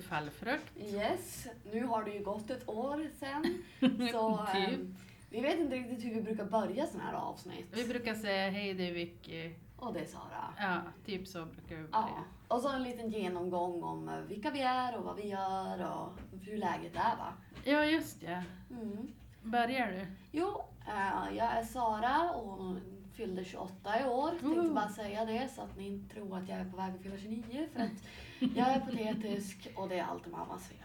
till Fallfrukt. Yes, nu har det ju gått ett år sen. Så Typ. ehm, vi vet inte riktigt hur vi brukar börja sådana här avsnitt. Vi brukar säga hej det är Vicky. Och det är Sara. Ja, typ så brukar vi Ja, börja. och så en liten genomgång om eh, vilka vi är och vad vi gör och hur läget är va? Ja, just det. Mm. Börjar du? Jo, eh, jag är Sara och fyllde 28 i år. Tänkte bara säga det så att ni inte tror att jag är på väg att fylla 29 för att jag är patetisk och det är alltid mammas fel.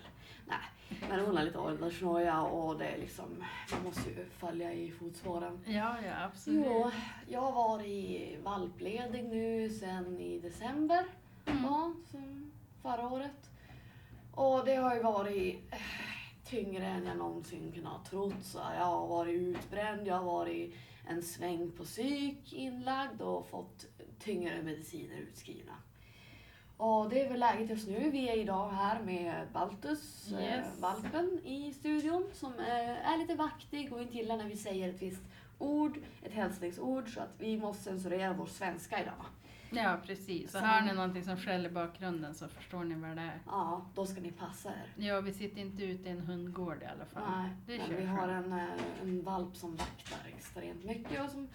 Nej, men hon har lite åldersnoja och det är liksom, man måste ju följa i fotspåren. Ja, ja absolut. Jo, jag har varit valpledig nu sen i december. Mm. Ja, sen förra året. Och det har ju varit eh, tyngre än jag någonsin kunnat ha trott. Så jag har varit utbränd, jag har varit en sväng på psyk inlagd och fått tyngre mediciner utskrivna. Och det är väl läget just nu. Vi är idag här med Baltus, eh, Yes. valpen, i studion som eh, är lite vaktig och inte gillar när vi säger ett visst ord, ett hälsningsord, så att vi måste censurera vår svenska idag. Ja, precis. Så hör ni någonting som skäller i bakgrunden så förstår ni vad det är. Ja, då ska ni passa er. Ja, vi sitter inte ute i en hundgård i alla fall. Nej, det men vi har en, eh, en valp som vaktar extremt mycket och som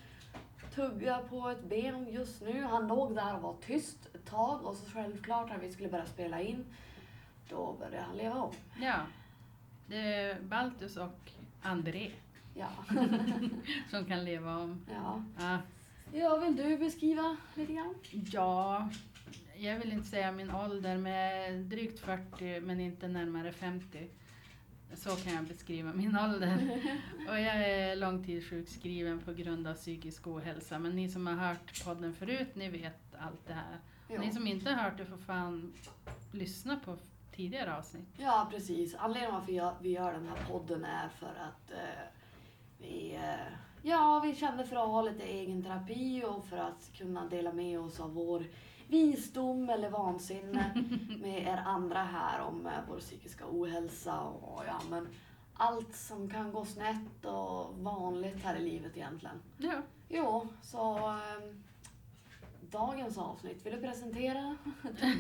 tuggar på ett ben just nu. Han låg där och var tyst ett tag och så självklart när vi skulle börja spela in, då började han leva om. Ja. Det är Baltus och André Ja. som kan leva om. ja. Ja. ja, vill du beskriva lite grann? Ja, jag vill inte säga min ålder, men drygt 40 men inte närmare 50. Så kan jag beskriva min ålder. Och jag är långtidssjukskriven på grund av psykisk ohälsa. Men ni som har hört podden förut, ni vet allt det här. Jo. Ni som inte har hört det får fan lyssna på tidigare avsnitt. Ja, precis. Anledningen varför vi gör den här podden är för att eh, vi, eh, ja, vi kände för att ha lite egen terapi och för att kunna dela med oss av vår visdom eller vansinne med er andra här om eh, vår psykiska ohälsa och ja, men allt som kan gå snett och vanligt här i livet egentligen. Ja. Jo, så eh, dagens avsnitt, vill du presentera?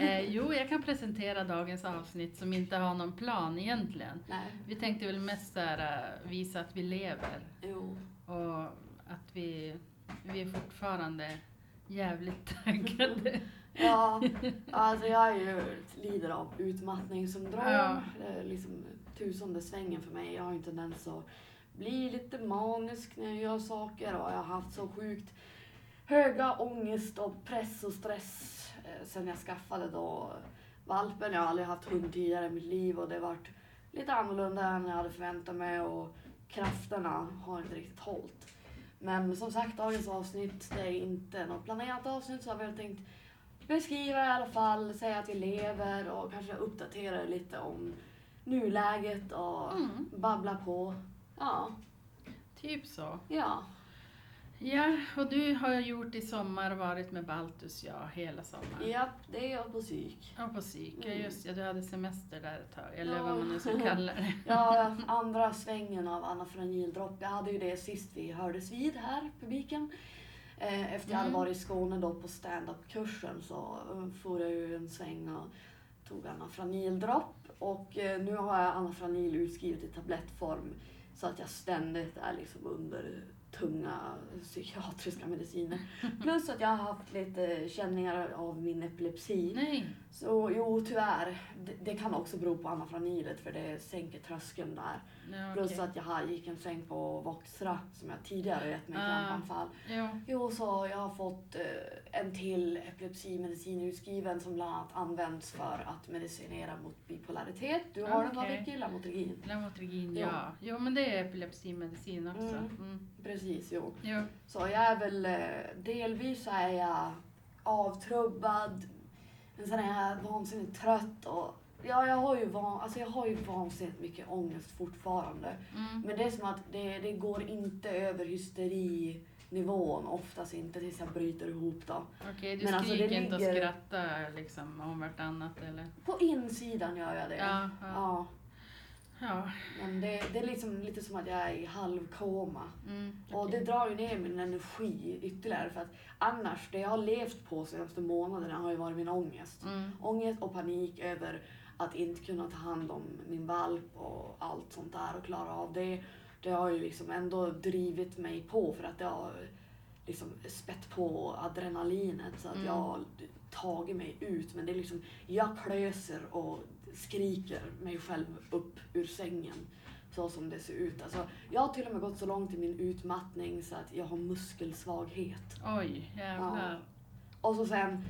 Eh, jo, jag kan presentera dagens avsnitt som inte har någon plan egentligen. Nej. Vi tänkte väl mest så här, eh, visa att vi lever. Jo. Och att vi, vi är fortfarande jävligt taggade. Ja, alltså jag är ju, lider av utmattningssyndrom. Ja. Är liksom tusende svängen för mig. Jag har en tendens att bli lite manisk när jag gör saker och jag har haft så sjukt höga ångest och press och stress eh, sen jag skaffade då valpen. Jag har aldrig haft hund tidigare i mitt liv och det varit lite annorlunda än jag hade förväntat mig och krafterna har inte riktigt hållit. Men som sagt, dagens avsnitt det är inte något planerat avsnitt så jag har tänkt beskriva i alla fall, säga att vi lever och kanske uppdatera lite om nuläget och Mm. babbla på. Ja, Typ så. ja. Ja, och du har gjort i sommar varit med Baltus, ja, hela sommaren. Ja, det är jag på psyk. Och på psyk, ja Mm. just ja, du hade semester där ett tag, eller Ja. vad man nu ska kalla det. Ja, andra svängen av anafranildropp. Jag hade ju det sist vi hördes vid här, publiken. Eh, Efter jag hade Mm. varit i Skåne då på stand-up-kursen så eh, for jag ju en sväng och tog anafranildropp. Och eh, nu har jag anafranil utskrivet i tablettform så att jag ständigt är liksom under tunga psykiatriska mediciner. Plus att jag har haft lite känningar av min epilepsi. Nej, Så jo, tyvärr. Det, det kan också bero på anafranilet för det sänker tröskeln där. Ja, Plus okej. att jag gick en sväng på Voxra som jag tidigare gett mig Ah. krampanfall. Ja, Jo, så jag har fått eh, en till epilepsimedicin utskriven som bland annat används för att medicinera mot bipolaritet. Du har den va Okej. Vicky? Lamotrigin. Lamotrigin, Ja. ja. Jo, men det är epilepsimedicin också. Mm. Mm. Precis, jo. Jo. Så jag är väl eh, delvis så är jag avtrubbad, en sån här vansinnigt trött och ja, jag har ju, van, alltså jag har ju vansinnigt mycket ångest fortfarande. Mm. Men det är som att det, det går inte över hysterinivån, oftast inte tills jag bryter ihop då. Okej, du Men alltså, det skriker inte och skrattar liksom om vartannat eller? På insidan gör jag det. Ja, ja. ja. Ja. Men det, det är liksom lite som att jag är i halvkoma. Mm, Och okej. det drar ju ner min energi ytterligare för att annars, det jag har levt på senaste månaderna har ju varit min ångest. Mm. Ångest och panik över att inte kunna ta hand om min valp och allt sånt där och klara av det. Det har ju liksom ändå drivit mig på för att det har liksom spett på adrenalinet så att Mm. jag har tagit mig ut. Men det är liksom, jag klöser och skriker mig själv upp ur sängen så som det ser ut. Alltså, jag har till och med gått så långt i min utmattning så att jag har muskelsvaghet. Oj, jävlar. Och så sen,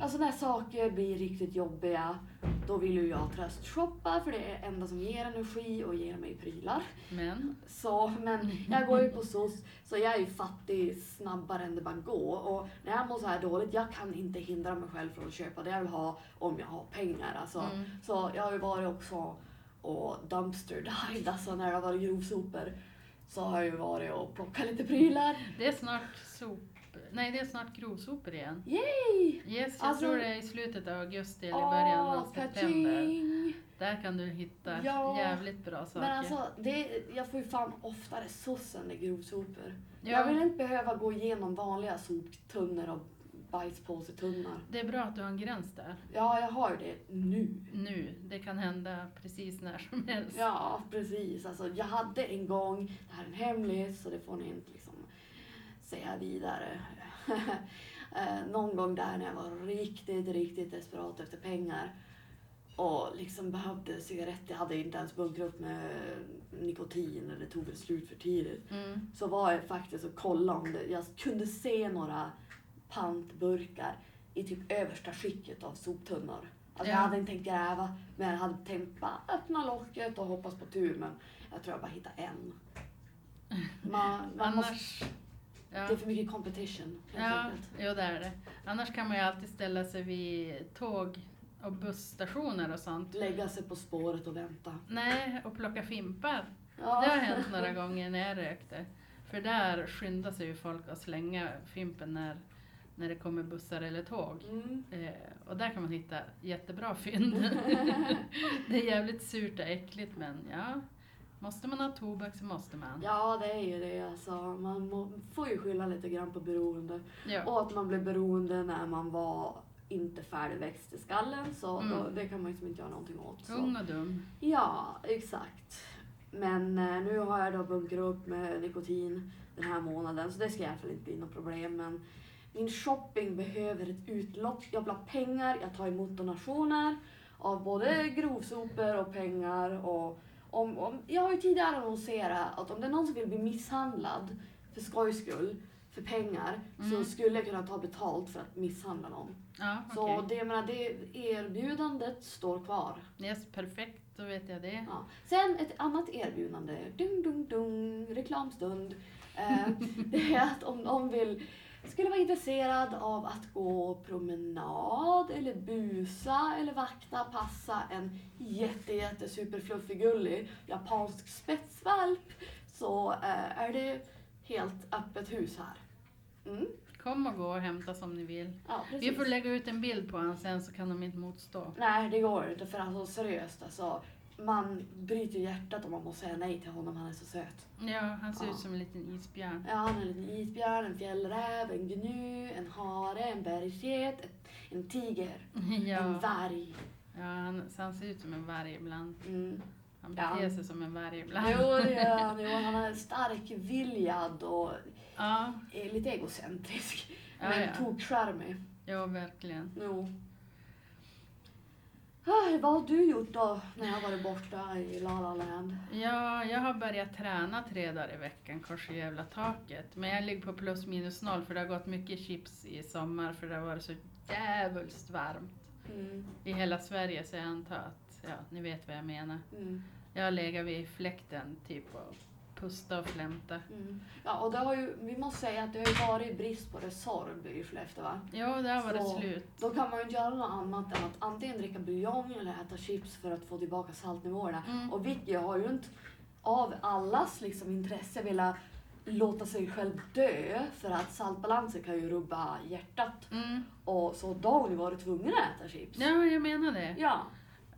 alltså när saker blir riktigt jobbiga, då vill ju jag tröstshoppa för det är det enda som ger energi och ger mig prylar. Men, Så, men jag går ju på SOS, så jag är ju fattig snabbare än det bara går. Och när jag mår så här dåligt, jag kan inte hindra mig själv från att köpa det jag vill ha om jag har pengar. Alltså. mm. Så jag har ju varit också och dumpster dived, alltså när det har varit grovsopor. Så har jag ju varit och plockat lite prylar. det är snart sop... Nej, det är snart grovsopor igen. Yay! Yes, jag Alltså- tror det är i slutet av augusti eller början av september. Där kan du hitta Ja, jävligt bra saker. Men alltså, det, jag får ju fan oftare SOS än grovsopor. ja, Jag vill inte behöva gå igenom vanliga soptunnor och bajspåsetunnor. Det är bra att du har en gräns där. Ja, jag har ju det nu. Nu. Det kan hända precis när som helst. Ja, precis. Alltså, jag hade en gång, det här är en hemlis så det får ni inte liksom säga vidare. Eh, Någon gång där när jag var riktigt, riktigt desperat efter pengar och liksom behövde cigaretter, jag hade inte ens bunkrat upp med nikotin eller tog väl slut för tidigt. Mm. Så var jag faktiskt och kollade om det, jag kunde se några pantburkar i typ översta skicket av soptunnor. Alltså Ja. jag hade inte tänkt gräva, men jag hade tänkt bara öppna locket och hoppas på tur. Men jag tror jag bara hittade en. Man, man måste, Annars... Ja. det är för mycket competition Ja, enkelt. jo det är det. Annars kan man ju alltid ställa sig vid tåg och busstationer och sånt. Lägga sig på spåret och vänta. Nej, och plocka fimpar. Ja. Det har hänt några gånger när jag rökte. För där skyndar sig ju folk att slänga fimpen när, när det kommer bussar eller tåg. Mm. Eh, och där kan man hitta jättebra fynd. det är jävligt surt och äckligt men ja, måste man ha tobak så måste man. Ja, det är ju det. Alltså, man må, får ju skylla lite grann på beroende. Ja. Och att man blev beroende när man var inte färdigväxt i skallen. Så Mm. då, det kan man ju liksom inte göra någonting åt. Så. Ung och dum. Ja, exakt. Men eh, nu har jag då bunkrat upp med nikotin den här månaden så det ska i alla fall inte bli något problem. Men min shopping behöver ett utlopp. Jag vill ha pengar, jag tar emot donationer av både grovsopor och pengar. Och om, om, jag har ju tidigare annonserat att om det är någon som vill bli misshandlad för skojs skull, för pengar, så Mm. skulle jag kunna ta betalt för att misshandla någon. Ja, Så okej. det, jag menar, det erbjudandet står kvar. Yes, perfekt, då vet jag det. Ja. Sen ett annat erbjudande, dung, dung, dung, reklamstund. Eh, det är att om någon vill, skulle vara intresserad av att gå promenad eller busa eller vakta, passa en jätte, jätte superfluffig gullig japansk spetsvalp så eh, är det helt öppet hus här. Mm. Kom och gå och hämta som ni vill. Ja, Vi får lägga ut en bild på honom sen så kan de inte motstå. Nej, det går inte för alltså seriöst alltså. Man bryter hjärtat om man måste säga nej till honom, han är så söt. Ja, han ser Ja. ut som en liten isbjörn. Ja, han är en liten isbjörn, en fjällräv, en gnu, en hare, en bergsget, en tiger, en Ja, varg. ja han, han ser ut som en varg ibland. Mm. Han Ja. beter sig som en varg ibland. Jo, det gör han. Jo, han är starkviljad och Ja, är lite egocentrisk. Ja, men ja. tokcharmig. ja, verkligen. Jo. Ah, vad har du gjort då när jag varit borta i La La Land? Ja, jag har börjat träna tre dagar i veckan, kors i jävla taket. Men jag ligger på plus minus noll för det har gått mycket chips i sommar för det har varit så jävulst varmt. Mm. I hela Sverige så jag antar att, ja, ni vet vad jag menar. Mm. Jag har legat vid fläkten typ och pusta och flämta. Mm. Ja, och det har ju, vi måste säga att det har ju varit brist på Resorb i Skellefteå va? Ja, det har varit Så- slut. Då kan man ju inte göra något annat än att antingen dricka buljong eller äta chips för att få tillbaka saltnivåerna. Mm. Och Vicky har ju inte av allas liksom intresse velat låta sig själv dö för att saltbalansen kan ju rubba hjärtat. Mm. Och så då har hon ju varit tvungen att äta chips. Ja, jag menar det. Ja.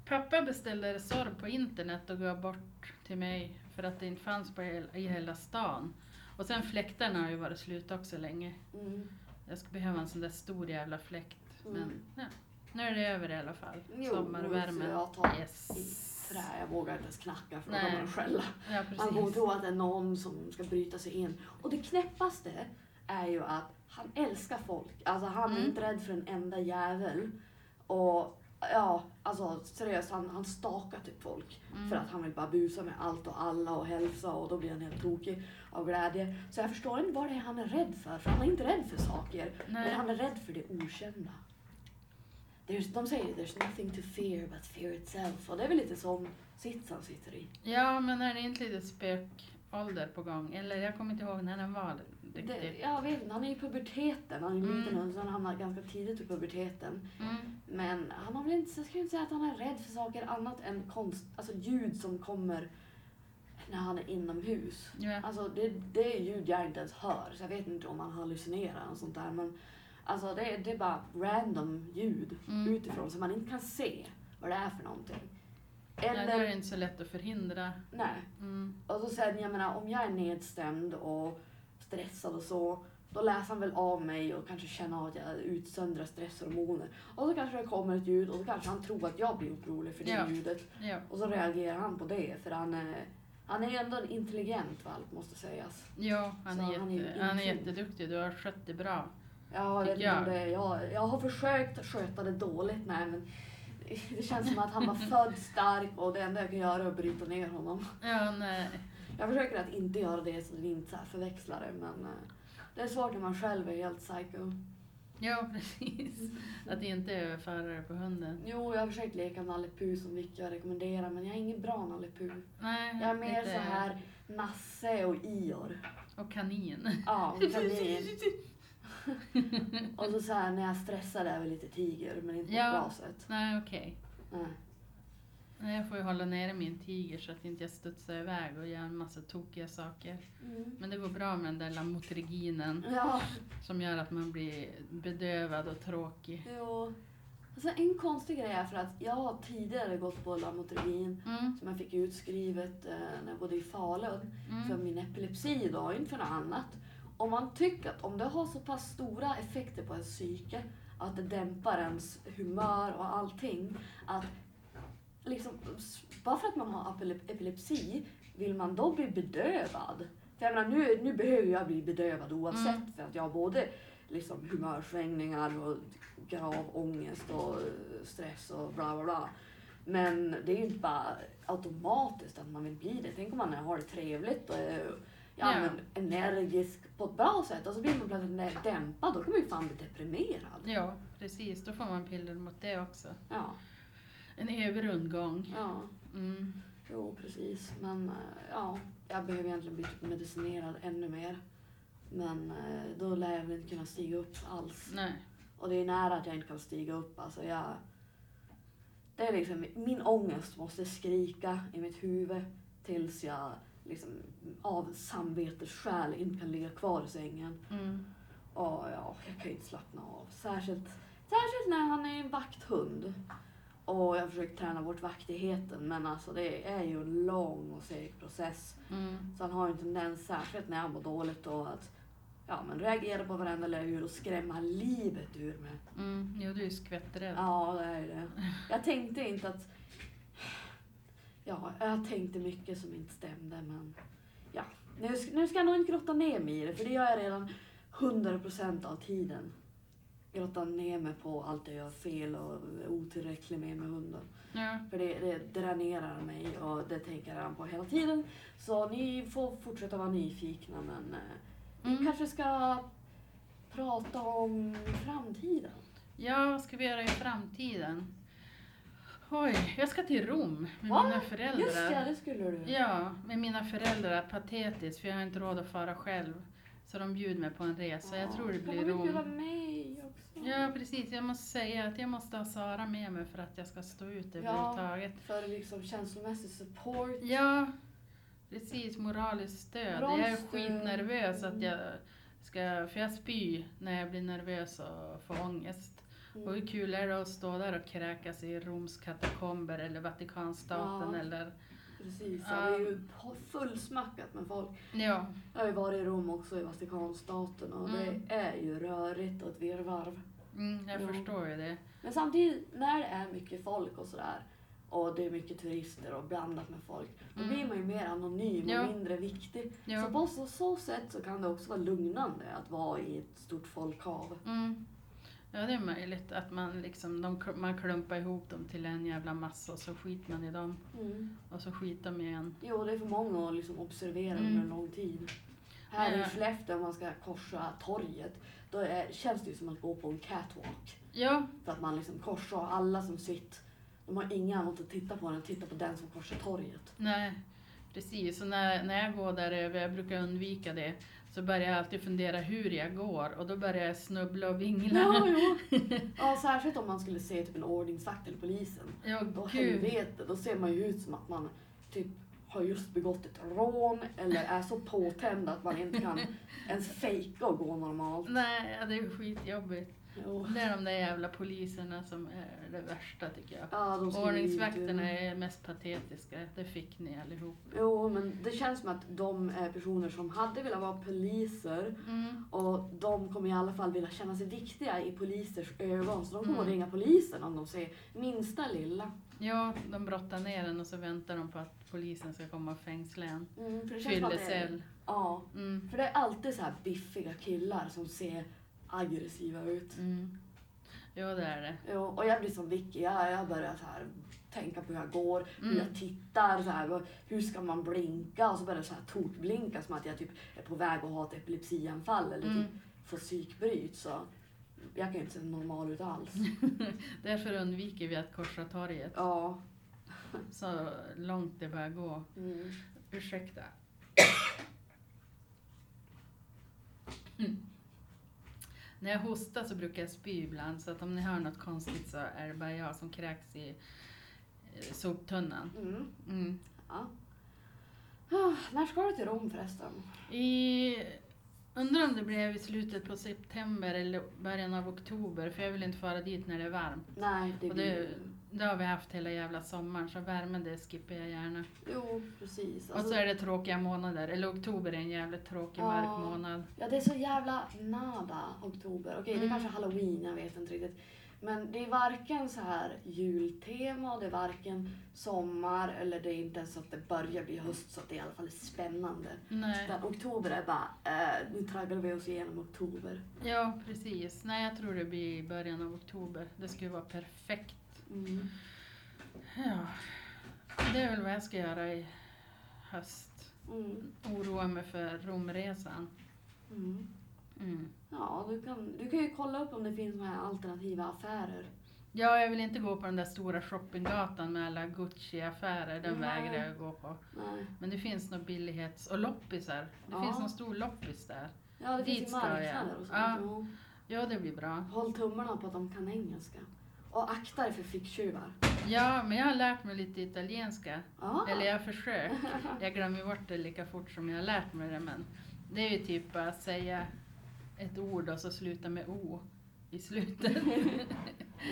Pappa beställde Resorb på internet och gav bort till mig för att det inte fanns på hel, i hela stan. Och sen fläktarna har ju varit slut också länge. Mm. Jag skulle behöva en sån där stor jävla fläkt. Mm. Men ja, nu är det över i alla fall. Jo, Sommarvärmen. jag tar Yes. Trä, jag vågar inte ens knacka för då Nej. kommer de skälla. Ja, Man kommer tro att det är någon som ska bryta sig in. Och det knäppaste är ju att han älskar folk. Alltså han är Mm. inte rädd för en enda jävel. Och ja, alltså seriöst, han, han stakar typ folk. Mm. För att han vill bara busa med allt och alla och hälsa och då blir han helt tokig av glädje. Så jag förstår inte vad det är han är rädd för. För han är inte rädd för saker. Men Nej. han är rädd för det okända. There's, de säger there's nothing to fear but fear itself. Och det är väl lite som sits han sitter i. Ja, men är det inte lite spökålder på gång? Eller jag kommer inte ihåg när den var Det, riktigt. jag vet inte, han är i puberteten. Han är Mm. liten och så han hamnar ganska tidigt i puberteten. Mm. Men han har väl inte, jag skulle inte säga att han är rädd för saker annat än konst, alltså ljud som kommer när han är inomhus. Ja. Alltså det, det är ljud jag inte ens hör, så jag vet inte om han hallucinerar och sånt där. Men alltså det, det är bara random ljud Mm. utifrån som man inte kan se vad det är för någonting. Nej, det är Eller, inte så lätt att förhindra. nej. Mm. Och så sen, jag menar, om jag är nedstämd och stressad och så, då läser han väl av mig och kanske känner att jag utsöndrar stresshormoner. Och så kanske det kommer ett ljud och så kanske han tror att jag blir orolig för det Ja. ljudet. Ja. Och så reagerar han på det, för han är, han är ändå en intelligent valp, måste sägas. ja, han Så är, han är jätte, han är jätteduktig. Du har skött det bra. Ja, jag, om det, jag, jag har försökt sköta det dåligt, nej men det känns som att han var född stark och det enda jag kan göra är att bryta ner honom. Ja, nej. Jag försöker att inte göra det så att vi inte så här förväxlar det, men eh, det är svårt när man själv är helt psycho. Ja, precis. Att inte överföra det på hunden. Jo, jag har försökt leka Nalle Puh som Vicky har rekommenderat, men jag är ingen bra Nalle Puh. Nej, Jag är mer lite- så här Nasse och Ior. Och kanin. Ja, kanin. Och så, så här när jag stressar är jag väl lite tiger, men inte på Ja. ett bra sätt. Nej, okej. Nej, Jag får ju hålla nere min tiger så att inte jag studsar iväg och gör en massa tokiga saker. Mm. Men det går bra med den där lamotriginen Ja, som gör att man blir bedövad och tråkig. jo. Alltså en konstig grej är för att jag har tidigare gått på Lamotrigin Mm, som jag fick utskrivet eh, när jag bodde i Falun. för mm, min epilepsi då, inte för något annat. Om man tycker att om det har så pass stora effekter på ens psyke, att det dämpar ens humör och allting, att liksom, bara för att man har epile- epilepsi, vill man då bli bedövad? För jag menar, nu, nu behöver jag bli bedövad oavsett, Mm. för att jag har både liksom, humörsvängningar och grav ångest och eh, stress och bla bla bla. Men det är ju inte bara automatiskt att man vill bli det. Tänk om man har det trevligt och är ja, Ja. Men energisk på ett bra sätt och så blir man plötsligt dämpad. Då kan man ju fan bli deprimerad. Ja, precis. Då får man piller mot det också. Ja, En evig rundgång. ja, Mm. jo precis. Men eh, ja, jag behöver egentligen bli medicinerad ännu mer. Men eh, då lär jag väl inte kunna stiga upp alls. Nej. Och det är nära att jag inte kan stiga upp. Alltså jag, det är liksom, min ångest måste skrika i mitt huvud tills jag liksom, av samvetesskäl inte kan ligga kvar i sängen. Mm. Och ja, jag kan ju inte slappna av. Särskilt, särskilt när han är en vakthund. Och jag har försökt träna bort vaktigheten men alltså det är ju en lång och seg process. Mm. Så han har ju en tendens, särskilt när jag mår dåligt då, att ja, men reagera på varenda lilla och skrämma livet ur mig. Mm. Jo, du är skvätträdd. Ja, det är det. Jag tänkte inte att... Ja, jag tänkte mycket som inte stämde, men... Ja, nu, nu ska jag nog inte grotta ner mig i det, för det gör jag redan 100% av tiden. Grotta ner mig på allt jag gör fel och är otillräcklig med med hunden. Ja. För det, det dränerar mig och det tänker jag redan på hela tiden. Så ni får fortsätta vara nyfikna, men eh, vi Mm. kanske ska prata om framtiden. ja, vad ska vi göra i framtiden? Oj, jag ska till Rom med Va? mina föräldrar. Just ja, det skulle du. Ja, med mina föräldrar. Patetiskt, för jag har inte råd att fara själv. Så de bjuder mig på en resa. Jag tror det blir Rom. mig? Ja, precis. Jag måste säga att jag måste ha Sara med mig för att jag ska stå ut överhuvudtaget. För liksom känslomässig support. Ja, precis. Moraliskt stöd. Moraliskt jag är skitnervös att Mm. jag ska... För jag spyr när jag blir nervös och får ångest. Mm. Och hur kul är det att stå där och kräkas i Roms katakomber eller Vatikanstaten Ja. eller... Precis, Ja. ja. det är ju fullsmackat med folk. Ja, Jag har ju varit i Rom också, i Vatikanstaten och Mm. det är ju rörigt och ett virrvarr. Mm, jag Ja. förstår ju det. Men samtidigt, när det är mycket folk och sådär och det är mycket turister och blandat med folk, då Mm. blir man ju mer anonym Ja. och mindre viktig. Ja. Så på så, så sätt så kan det också vara lugnande att vara i ett stort folkhav. Mm. Ja, det är möjligt att man liksom, de, man klumpar ihop dem till en jävla massa och så skiter man i dem. Mm. Och så skiter de igen. Jo, det är för många att liksom observera Mm. under en lång tid. Här Ja. i Skellefteå, om man ska korsa torget, då är, känns det ju som att gå på en catwalk. Ja, För att man liksom korsar och alla som sitter, de har inga annat att titta på än att titta på den som korsar torget. nej. Precis, och när, när jag går där över, jag brukar undvika det, så börjar jag alltid fundera hur jag går och då börjar jag snubbla och vingla. Ja, jo. ja, särskilt om man skulle se typ en ordningsvakt eller polisen. Ja, Då helvete, då ser man ju ut som att man typ har just begått ett rån eller är så påtänd att man inte kan ens fejka och gå normalt. Nej, det är skitjobbigt. Jo. Det är de där jävla poliserna som är det värsta tycker jag. Ja, de ju Ordningsvakterna är mest patetiska, det fick ni allihop. Jo, men det känns som att de är personer som hade velat vara poliser Mm. och de kommer i alla fall vilja känna sig viktiga i polisers ögon. Så de kommer Mm. ringa polisen om de ser minsta lilla. Ja, de brottar ner den och så väntar de på att polisen ska komma och fängsla en. Mm, för det känns som att det är, Fyllecell. ja, Mm. för det är alltid så här biffiga killar som ser aggressiva ut. Mm. Jo, det är det. Jo, och jag blir som Vicky, jag, jag börjar så här tänka på hur jag går, hur Mm. jag tittar, så här, hur ska man blinka? Och så börjar jag så här tokblinka som att jag typ är på väg att ha ett epilepsianfall eller Mm. typ få psykbryt. Så jag kan ju inte se normal ut alls. Därför undviker vi att korsa torget Ja. så långt det bör gå. Mm. Ursäkta. Mm. När jag hostar så brukar jag spy ibland så att om ni hör något konstigt så är det bara jag som kräks i eh, soptunnan. Mm. Mm. Ja. Ah, när ska du till Rom förresten? I, undrar om det blev i slutet på september eller början av oktober för jag vill inte fara dit när det är varmt. Nej, det Och det, det har vi haft hela jävla sommaren så värmen det skippar jag gärna. Jo, precis. Och Alltså, så är det tråkiga månader, eller oktober är en jävligt tråkig Ja. mörk månad. Ja, det är så jävla nada oktober. Okej, det Mm. är kanske halloween, jag vet inte riktigt. Men det är varken så här jultema, det är varken sommar eller det är inte ens så att det börjar bli höst så att det i alla fall är spännande. Nej. Utan oktober är bara, eh, nu tragglar vi oss igenom oktober. Ja, precis. Nej, jag tror det blir i början av oktober. Det skulle vara perfekt. Mm. Ja, det är väl vad jag ska göra i höst. Mm. Oroa mig för Romresan. Mm. Mm. Ja, du kan, du kan ju kolla upp om det finns några alternativa affärer. Ja, jag vill inte gå på den där stora shoppinggatan med alla Gucci-affärer. Den Nej. vägrar jag gå på. Nej. Men det finns nog billighets och loppisar. Det Ja. finns någon stor loppis där. Ja, det Dit finns ju marknader och sånt. Ja. Ja. Ja, det blir bra. Håll tummarna på att de kan engelska. Och akta dig för ficktjuvar. Ja, men jag har lärt mig lite italienska. Ja. Eller jag försöker. Jag glömmer bort det lika fort som jag har lärt mig det. Men det är ju typ att säga ett ord och så sluta med O i slutet.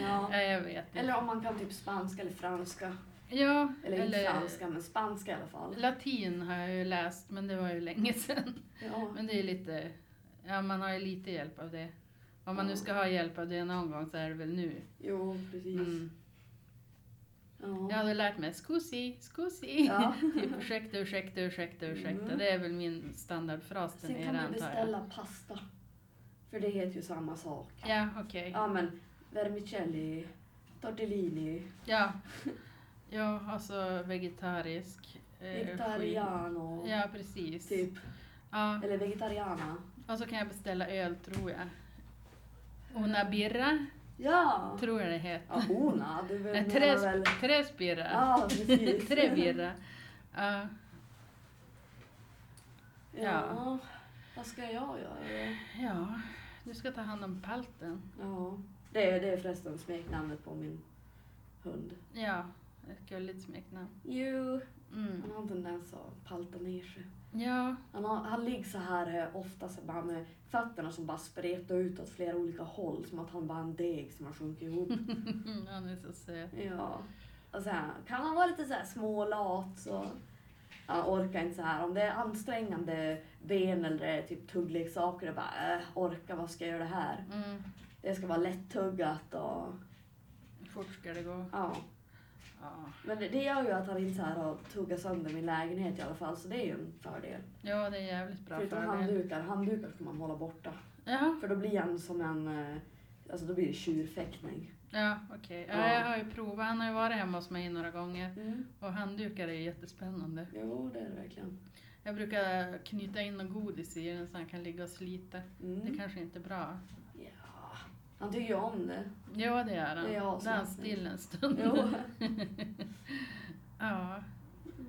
ja. ja, jag vet inte. Eller om man kan typ spanska eller franska. ja, Eller, inte franska, men spanska i alla fall. latin har jag ju läst, men det var ju länge sedan. Ja. Men det är lite, ja man har ju lite hjälp av det. Om man nu ska ha hjälp av det någon gång så är det väl nu. Jo, precis. Mm. Ja. Jag hade lärt mig scusi, scusi. Ja. typ ursäkta, ursäkta, ursäkta, ursäkta. Mm. Det är väl min standardfras där Sen nere kan antar jag. beställa pasta. För det heter ju samma sak. Ja, okej. Ja men vermicelli, tortellini, Ja. Ja, alltså vegetarisk. eh, vegetariano, skit. Ja, precis. typ. Ja, Eller vegetariana. och så kan jag beställa öl tror jag. Una birra, Ja! tror jag det heter. Ja, ona, du Nej, menar tres, väl... tres birra. Ja, precis. Tre birra. Ja, Ja. Vad ska jag göra? ja, du ska ta hand om palten. Ja. Det är, det är förresten smeknamnet på min hund. Ja, Ett gulligt smeknamn. Jo. Mm. Han har en tendens att palta ner sig. Ja, Han, har, han ligger så här eh, ofta så bara med fötterna som bara spretar ut åt flera olika håll. Som att han bara är en deg som har sjunkit ihop. han är så söt. ja. Och sen kan han vara lite så här smålat så han orkar inte så här. Om det är ansträngande ben eller typ tuggleksaker, det bara äh, orka, vad ska jag göra det här? Mm. Det ska vara lättuggat och Fort ska det gå. ja. Ja. Men det, det gör ju att han inte så här har tuggat sönder min lägenhet i alla fall, så det är ju en fördel. ja, det är jävligt bra Förutom fördel. handdukar, handdukar ska man hålla borta. Ja, För då blir han som en, eh, alltså då blir det tjurfäktning. Ja okej. Ja, Ja. jag har ju provat. Han har ju varit hemma hos mig några gånger. Mm. Och handdukar är jättespännande. Jo, det är det verkligen. Jag brukar knyta in något godis i den så han kan ligga och slita. Det Mm. kanske inte är bra. Ja, han tycker ju om det. Ja, det är han. Det är Då är han still en stund. Ja,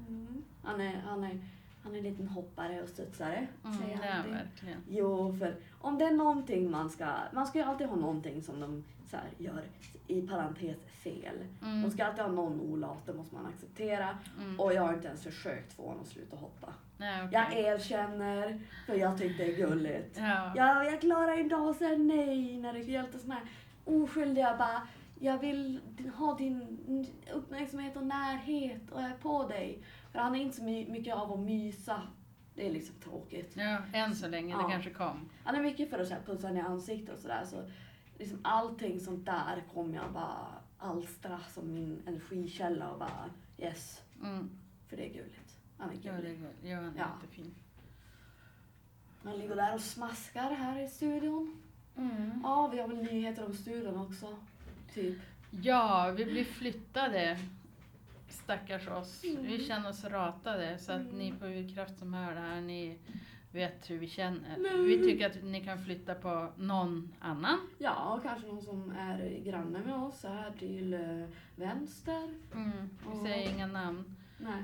Mm. Han, är, han, är, han är en liten hoppare och studsare, mm, säger det är verkligen. Jo, för om det är någonting man ska... Man ska ju alltid ha någonting som de så här, gör i parentes fel. Mm, De ska alltid ha någon olat, det måste man acceptera. mm. Och jag har inte ens försökt få honom att sluta hoppa. Nej, okej. Jag erkänner, för jag tyckte det är gulligt. Ja. Jag, jag klarar inte av att säga nej när det gäller såna här oskyldiga bara jag vill ha din uppmärksamhet och närhet och jag är på dig. För han är inte så my- mycket av att mysa. Det är liksom tråkigt. ja, än så länge. Ja. Det kanske kom. Han är mycket för att så här, putsa ner ansiktet och sådär. Så liksom allting sånt där kommer jag bara alstra som min energikälla och bara yes. Mm. För det är gulligt. Han är Ja, gullig. gulligt. Ja, han är Ja. jättefin. Han ligger där och smaskar här i studion. Mm. Ja, vi har väl nyheter om studion också. Typ. Ja, vi blir flyttade. Stackars oss. Mm. Vi känner oss ratade. Så att Mm. ni på Urkraft som hör det här, ni vet hur vi känner. Nej. Vi tycker att ni kan flytta på någon annan. Ja, och kanske någon som är granne med oss här till eh, vänster. Mm. Vi Ja. säger inga namn. Nej.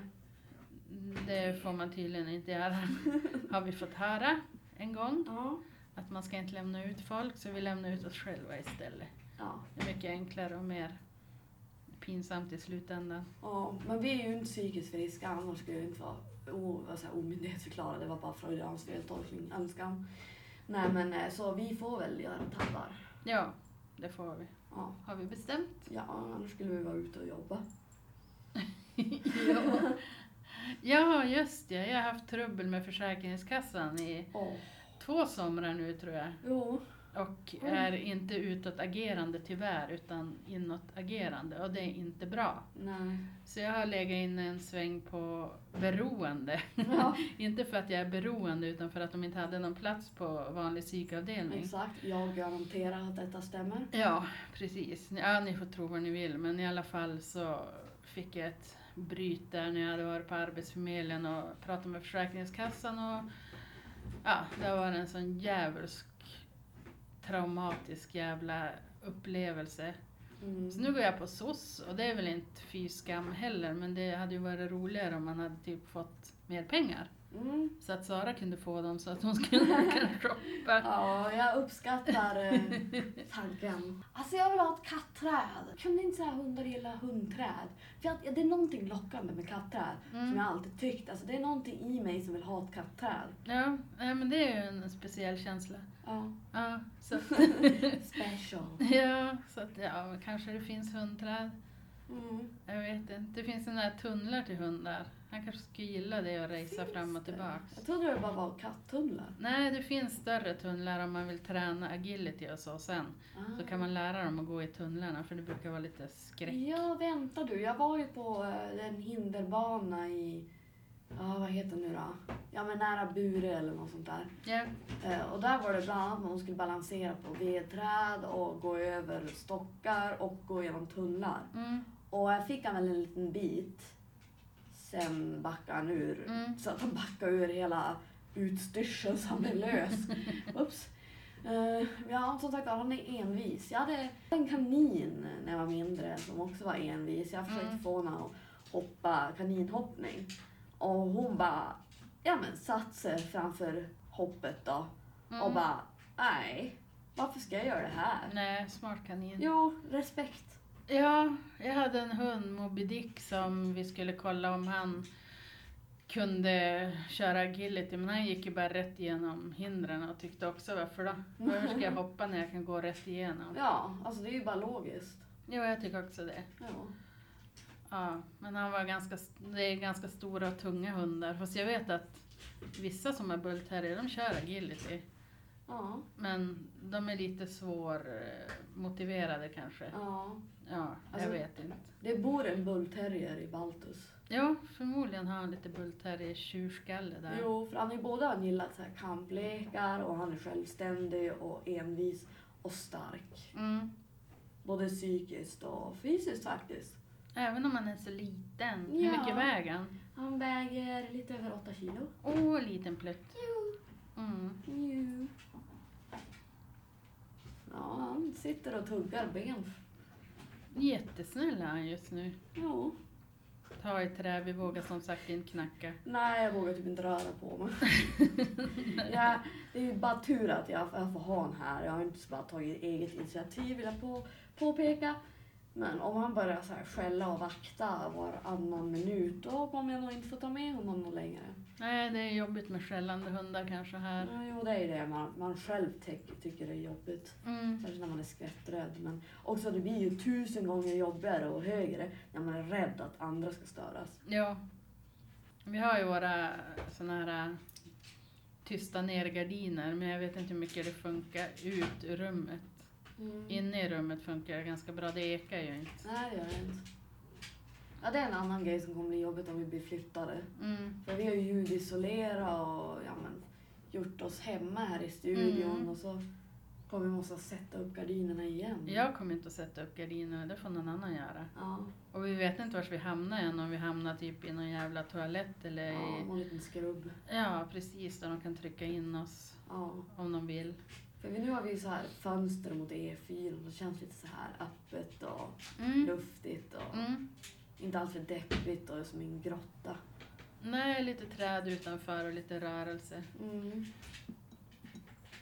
Det får man tydligen inte göra. Har vi fått höra en gång. Ja. Att man ska inte lämna ut folk, så vi lämnar ut oss själva istället. Ja. Det är mycket enklare och mer pinsamt i slutändan. ja. Men vi är ju inte psykiskt friska, annars skulle jag inte vara jag, omyndighetsförklarad. Det var bara Freudians feltolkning, önskan. Nej men eh, så vi får väl göra tabbar. Ja, det får vi. Ja. Har vi bestämt? ja, annars skulle vi vara ute och jobba. ja. ja, just det. Jag har haft trubbel med Försäkringskassan i Åh. två somrar nu tror jag. Jo. Och Oj. är inte utåtagerande tyvärr, utan inåtagerande. Och det är inte bra. Nej. Så jag har legat in en sväng på beroende. Ja, inte för att jag är beroende, utan för att de inte hade någon plats på vanlig psykavdelning. exakt. Jag garanterar att detta stämmer. Ja, precis. Ja, ni får tro vad ni vill, men i alla fall så fick jag ett bryt där när jag hade varit på Arbetsförmedlingen och pratat med Försäkringskassan och ja, det var en sån djävulsk traumatisk jävla upplevelse. Mm. Så nu går jag på SOS och det är väl inte fy skam heller, men det hade ju varit roligare om man hade typ fått mer pengar. Mm. Så att Sara kunde få dem så att hon skulle kunna shoppa. Ja, jag uppskattar eh, tanken. Alltså jag vill ha ett kattträd. Kunde inte säga hundar gillar hundträd? För att, det är någonting lockande med kattträd som Mm. jag alltid tyckt. Alltså det är någonting i mig som vill ha ett kattträd. Ja, nej, men det är ju en speciell känsla. Ja. Ja, så att, Special. ja, så att, ja, kanske det finns hundträd. Mm. Jag vet inte. Det finns sådana här tunnlar till hundar. Han kanske skulle gilla det och racea fram och det? tillbaks. Jag trodde det bara var katttunnlar. Nej, det finns större tunnlar om man vill träna agility och så sen. Så kan man lära dem att gå i tunnlarna för det brukar vara lite skräck. Ja, vänta du. Jag var ju på eh, en hinderbana i, ja vad heter det nu då? Ja men nära Bure eller något sånt där. Eh, och där var det bland annat att man skulle balansera på vedträd och gå över stockar och gå genom tunnlar. Mm, Och jag fick han väl en liten bit. Sen backade han ur. mm. Så att han backade ur hela utstyrseln så han blev lös. Ups. Eh, ja, som sagt han är envis. Jag hade en kanin när jag var mindre som också var envis. Jag försökte Mm. få henne att hoppa kaninhoppning. Och hon bara, ja men satt sig framför hoppet då. Och Mm. bara, nej, varför ska jag göra det här? Nej, smart kanin. Jo, respekt. Ja, jag hade en hund, Moby Dick, som vi skulle kolla om han kunde köra agility, men han gick ju bara rätt igenom hindren och tyckte också varför då? Varför ska jag hoppa när jag kan gå rätt igenom? Ja, alltså det är ju bara logiskt. Jo, jag tycker också det. Ja. Ja, men han var ganska, det är ganska stora och tunga hundar. Fast jag vet att vissa som är bullterrier, de kör agility. Ja. Men de är lite svårmotiverade kanske. ja. Ja, jag Alltså- vet inte. Det bor en bullterrier i Baltus. Ja, förmodligen har han lite bullterrier tjurskalle där. Jo, för han är både han gillat så här kamplekar och han är självständig och envis och stark. Mm. Både psykiskt och fysiskt faktiskt. Även om han är så liten. Hur Ja. mycket väger han? Han väger lite över 8 kilo. Åh, liten plutt. Mm. Ja, han sitter och tuggar ben. Jättesnäll är han just nu. Jo. Ta i trä, vi vågar som sagt inte knacka. Nej, jag vågar typ inte röra på mig. ja, det är ju bara tur att jag, jag får ha honom här. Jag har inte bara tagit eget initiativ vill jag på, påpeka. Men om han börjar så här skälla och vakta varannan minut då kommer jag nog inte få ta med honom någon längre. Nej, det är jobbigt med skällande hundar kanske här. Ja, jo, det är det man, man själv ty- tycker det är jobbigt. Mm. Särskilt när man är skvätträdd. Men också det blir ju tusen gånger jobbigare och högre när man är rädd att andra ska störas. Ja. Vi har ju våra såna här äh, tysta ner-gardiner, men jag vet inte hur mycket det funkar ut ur rummet. Mm. Inne i rummet funkar det ganska bra, det ekar ju inte. Nej, det gör det inte. Ja, det är en annan grej som kommer bli jobbigt om vi blir flyttade. Mm. För vi har ju ljudisolerat och ja, men, gjort oss hemma här i studion Mm. och så kommer vi måste sätta upp gardinerna igen. Jag kommer inte att sätta upp gardinerna, det får någon annan göra. Ja, Och vi vet inte vart vi hamnar än, om vi hamnar typ i någon jävla toalett eller ja i... någon liten skrubb. Ja, precis, där de kan trycka in oss Ja. om de vill. För nu har vi så här fönster mot E4 och det känns lite så här öppet och Mm. luftigt och Mm. inte alltför deppigt och som en grotta. Nej, lite träd utanför och lite rörelse. Mm.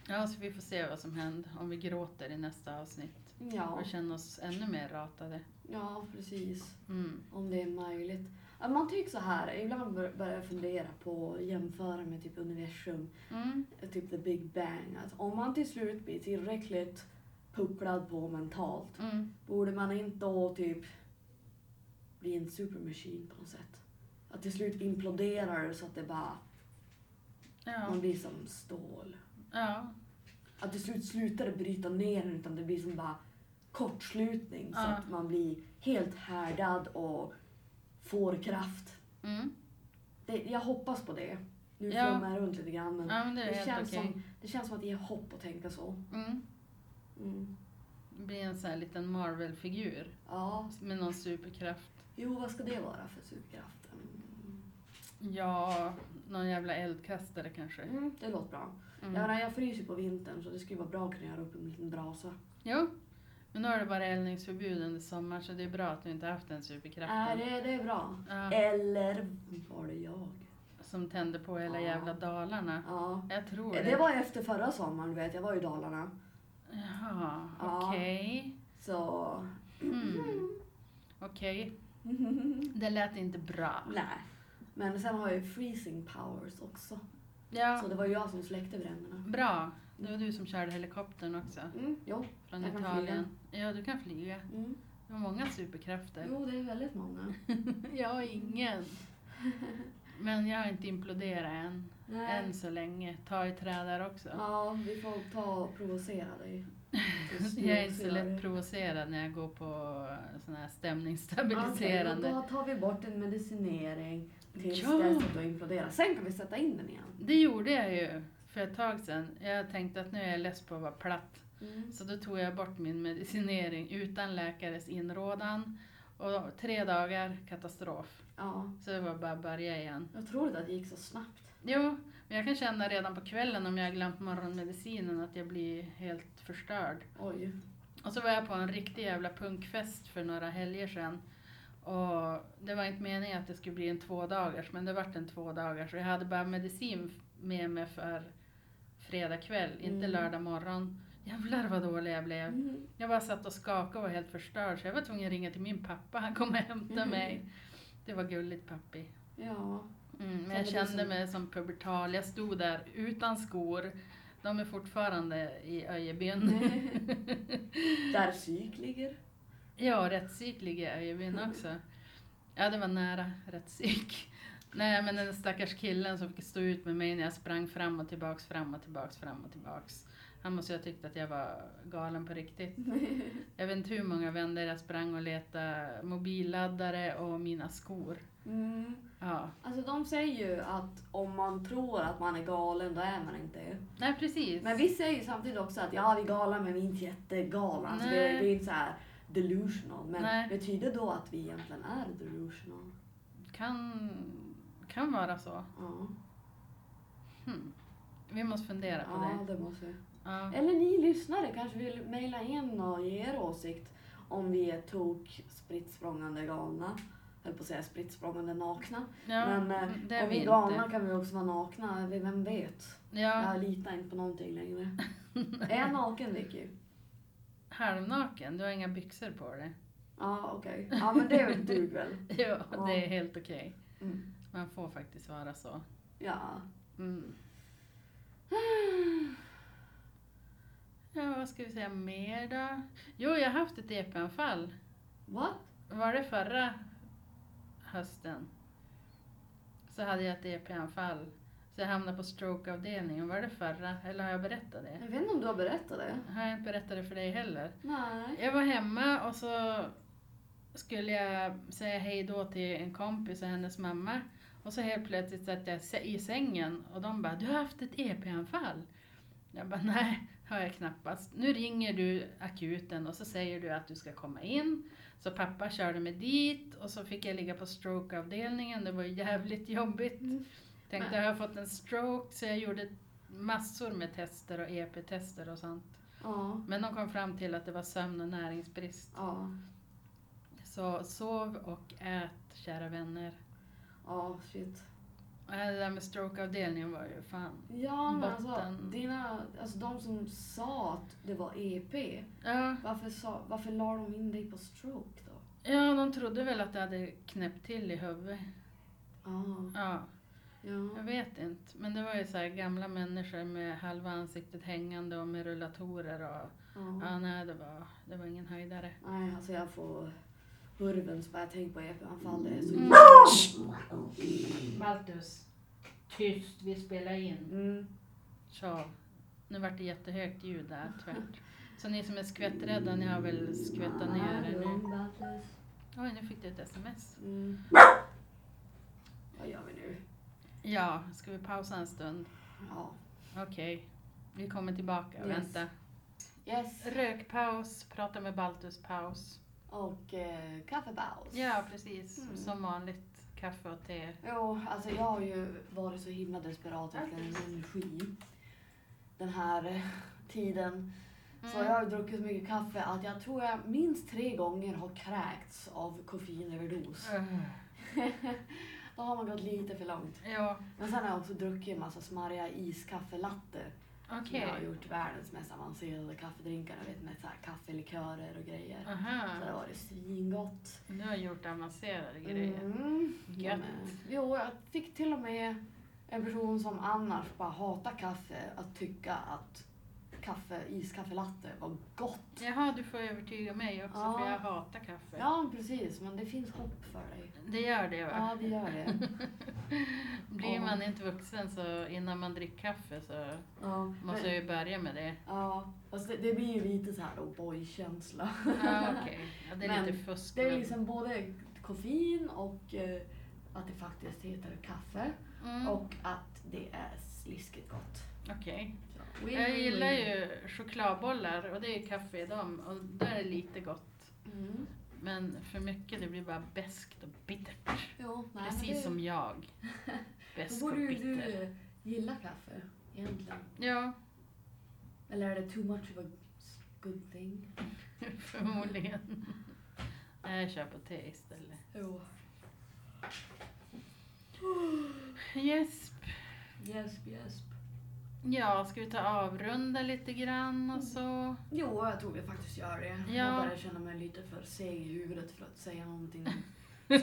Ja, så vi får se vad som händer om vi gråter i nästa avsnitt Ja, och känner oss ännu mer ratade. ja, precis. Mm. Om det är möjligt. Man tycker så här, ibland bör- börjar jag fundera på att jämföra med typ universum, Mm. typ the big bang. Att om man till slut blir tillräckligt pucklad på mentalt, Mm. borde man inte då typ bli en supermaskin på något sätt? Att till slut imploderar så att det bara, man Ja. blir som stål. ja. Att till slut slutar det bryta ner utan det blir som bara kortslutning så Ja. att man blir helt härdad och får kraft. Mm. Det, jag hoppas på det. Nu Ja. flummar jag runt lite grann men ja, men det det, känns okej. som, det känns som att det ger hopp att tänka så. Mm. Mm. Det blir en sån här liten Marvel-figur Ja, med någon superkraft. jo vad ska det vara för superkraft? Ja, någon jävla eldkastare kanske. Mm, det låter bra. Mm. Jag, menar, jag fryser på vintern så det skulle vara bra att kunna göra upp en liten brasa. Jo, men nu har det bara eldningsförbud under sommaren så det är bra att du inte haft den superkraften. Nej, det, det är bra. Ja, Eller var det jag? som tände på hela Ja. jävla Dalarna. Ja. Jag tror det. Det var efter förra sommaren, du vet. Jag var i Dalarna. Jaha, Ja. okej. Så... Mm. Okej, det lät inte bra. Nej. Men sen har jag ju freezing powers också. Ja, Så det var jag som släckte bränderna. bra. Det var du som körde helikoptern också. Mm, jo. Från Jag kan Italien. Ja, du kan flyga. Mm. Du har många superkrafter. Jo, det är väldigt många. Jag har ingen. Men jag har inte imploderat än. Nej. Än så länge. Ta i trä där också. Ja, vi får ta och provocera dig. Jag är inte så lätt provocerad när jag går på sån här stämningsstabiliserande. då tar vi bort en medicinering tills Ja. dess att du imploderar. Sen kan vi sätta in den igen. Det gjorde jag ju för ett tag sedan. Jag tänkte att nu är jag less på att vara platt. Mm. Så då tog jag bort min medicinering utan läkares inrådan. Och tre dagar katastrof. Ja, Så det var bara att börja igen. jag tror att det gick så snabbt. Jo, men jag kan känna redan på kvällen om jag har glömt morgonmedicinen att jag blir helt förstörd. Oj. Och så var jag på en riktig jävla punkfest för några helger sedan. Och det var inte meningen att det skulle bli en två dagars, men det vart en två dagars. Och jag hade bara medicin med mig för fredag kväll, inte Mm. lördag morgon. Jävlar vad dålig jag blev. Mm. Jag bara satt och skakade och var helt förstörd så jag var tvungen att ringa till min pappa. Han kom och hämtade mig. Det var gulligt pappi. Ja. Mm, men Ja, jag kände som- mig som pubertal. Jag stod där utan skor. De är fortfarande i Öjebyn. Där psyk ligger. ja, rättspsyk i Öjebyn också. Ja, det var nära rättspsyk. Nej, men den stackars killen som fick stå ut med mig när jag sprang fram och tillbaks, fram och tillbaks, fram och tillbaks. Han måste ju ha tyckt att jag var galen på riktigt. Jag vet inte hur många vändor jag sprang och letade mobilladdare och mina skor. Mm. Ja, Alltså de säger ju att om man tror att man är galen, då är man inte nej precis. Men vi säger ju samtidigt också att ja, vi är galna men vi är inte jättegalna. Alltså det, det är inte så här delusional. Men Nej. betyder då att vi egentligen är delusional? Kan, kan vara så. Ja, Hmm. Vi måste fundera på ja det. det måste vi. Ja. Eller ni lyssnare kanske vill mejla in och ge er åsikt om vi är tok spritt galna. Höll på att säga spritt nakna. Ja, men eh, om vi är galna kan vi också vara nakna. Vem vet? Ja, Jag litar inte på någonting längre. är jag naken Vicky? halvnaken, du har inga byxor på dig. Ja okej. Ja men det duger väl. Ja, Ja. det är helt okej. Mm. Man får faktiskt vara så. Ja. Mm. Ja, vad ska vi säga mer då? Jo, jag har haft ett epanfall. What? Var det förra hösten? Så hade jag ett EP-anfall. Så jag hamnade på strokeavdelningen. Var det förra? Eller har jag berättat det? Jag vet inte om du har berättat det. Har jag inte berättat det för dig heller? Nej. Jag var hemma och så skulle jag säga hej då till en kompis och hennes mamma. Och så helt plötsligt satt jag i sängen och de bara, du har haft ett EP-anfall. Jag bara, nej, har jag knappast. Nu ringer du akuten och så säger du att du ska komma in. Så pappa körde mig dit och så fick jag ligga på strokeavdelningen. Det var jävligt jobbigt. Mm. Tänkte, Men- har jag fått en stroke? Så jag gjorde massor med tester och EP-tester och sånt. Ja. Men de kom fram till att det var sömn och näringsbrist. Ja. Så sov och ät, kära vänner. Ja, shit. Det där med strokeavdelningen var ju fan... Ja, men alltså, Botten. dina, alltså de som sa att det var EP, Ja, varför, sa, varför la de in dig på stroke då? ja, de trodde väl att det hade knäppt till i huvudet. Ja, Ja, ja. jag vet inte. Men det var ju så här gamla människor med halva ansiktet hängande och med rullatorer och... ja. Ja, nej, det var, det var ingen höjdare. Nej, alltså jag får hurvens bara jag tänker på EP-anfall. Det är så Mm. Baltus, tyst, vi spelar in. Mm. Så, nu vart det jättehögt ljud där tvärt. Så ni som är skvätträdda, ni har väl skvättat ner er nu? Oj, nu fick du ett sms. Mm. Vad gör vi nu? Ja, ska vi pausa en stund? Ja. Okej, vi kommer tillbaka. Yes. Vänta. Yes. Rökpaus, prata med Baltus paus. Och eh, kaffepaus. Ja, precis. Mm. Som vanligt. Kaffe och te. Jo, alltså jag har ju varit så himla desperat efter en energi den här tiden. Så jag har druckit så mycket kaffe att jag tror jag minst tre gånger har kräkts av koffeinöverdos. Uh, Då har man gått lite för långt. ja, Men sen har jag också druckit en massa smarriga iskaffelatte. Okej. Jag har gjort världens mest avancerade kaffedrinkar. Vet med så här kaffelikörer och grejer. Så det Aha, har varit svingott. du har gjort avancerade grejer. Mm. Gött. Men, Jo, jag fick till och med en person som annars bara hatar kaffe att tycka att kaffe, iskaffelatte var gott. Jaha, du får övertyga mig också Ja. för jag hatar kaffe. Ja, precis. Men det finns hopp för dig. Det gör det va? Ja, det gör det. Blir man inte vuxen så innan man dricker kaffe så Ja, måste men, jag ju börja med det. ja fast det, det blir ju lite så här oh boy-känsla. Ja, okej. Ja, det är Men lite fusk. Det är men- liksom både koffein och eh, att det faktiskt heter kaffe. Mm, Och att det är sliskigt gott. Okej. Win, Jag win, gillar ju chokladbollar och det är kaffe i dem och då är det lite gott. Mm. Men för mycket det blir bara beskt och bittert. Jo, nej, Precis det, som jag. Då Besk och borde ju du bitter. gilla kaffe egentligen. Ja, Eller är det too much of a good thing? förmodligen. Nej, Jag kör på te istället. Jo. Yes. Gäsp, gäsp. Ja, ska vi ta avrunda lite grann och så? Jo, jag tror vi faktiskt gör det. Ja. Jag börjar känna mig lite för seg i huvudet för att säga någonting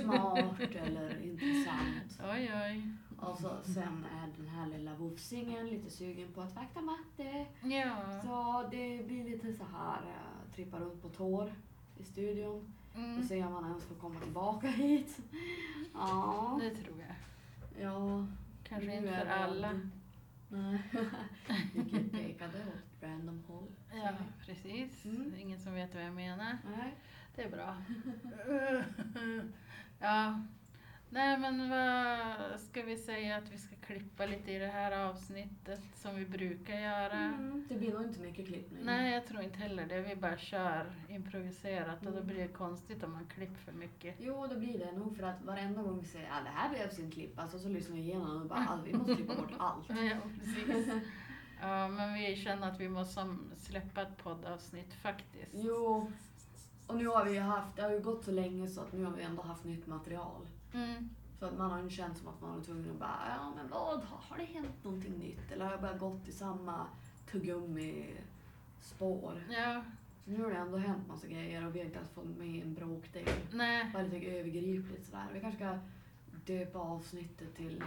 smart eller intressant. Oj, oj. Och så, sen är den här lilla vofsingen lite sugen på att vakta matte. Ja. Så det blir lite så här, uh, trippa runt på tår i studion. Och Mm, se om man ens får komma tillbaka hit. Ja, det tror jag. ja. Kanske inte för det- alla. Nej, vilket pekade åt random håll. Ja, precis. Mm. Ingen som vet vad jag menar. Nej. Det är bra. ja. Nej men vad ska vi säga att vi ska klippa lite i det här avsnittet som vi brukar göra? Mm, det blir nog inte mycket klippning. Nej, jag tror inte heller det. Vi bara kör improviserat och då Mm. blir det konstigt om man klipper för mycket. Jo, det blir det nog för att varenda gång vi säger att det här behövs inte klippas och så lyssnar vi igenom och bara Mm. vi måste klippa bort allt. Ja, precis. Ja, men vi känner att vi måste släppa ett poddavsnitt faktiskt. Jo, och nu har vi haft, det har ju gått så länge så att nu har vi ändå haft nytt material. Mm. Så att man har ju känt som att man är tvungen att bara, ja men vad, har det hänt någonting nytt? Eller har jag bara gått i samma tuggummi-spår? Ja, Så nu har det ändå hänt massa grejer och vi har inte ens fått med en bråkdel. nej. Bara lite övergripligt sådär. Vi kanske ska döpa avsnittet till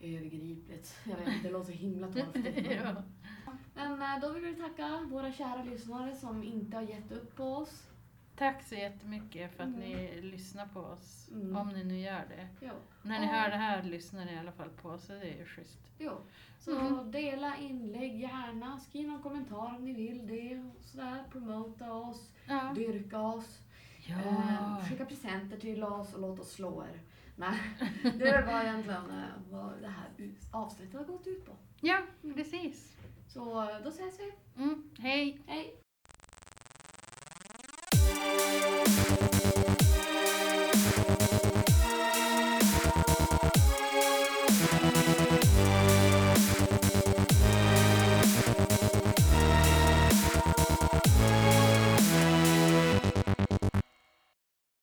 övergripligt. Jag vet inte, det låter så himla torftigt. ja. Men eh, då vill vi tacka våra kära lyssnare som inte har gett upp på oss. Tack så jättemycket för att Mm. ni lyssnar på oss. Mm. Om ni nu gör det. Jo. När ni Ja. hör det här lyssnar ni i alla fall på oss, så det är ju schysst. jo. Så Mm. dela inlägg gärna, skriv någon kommentar om ni vill det. Och sådär, promota oss, Ja. dyrka oss, Ja. eh, skicka presenter till oss och låt oss slå er. Nej, det var egentligen eh, vad det här avsnittet har gått ut på. ja, precis. Så eh, då ses vi. Mm. Hej! Hej!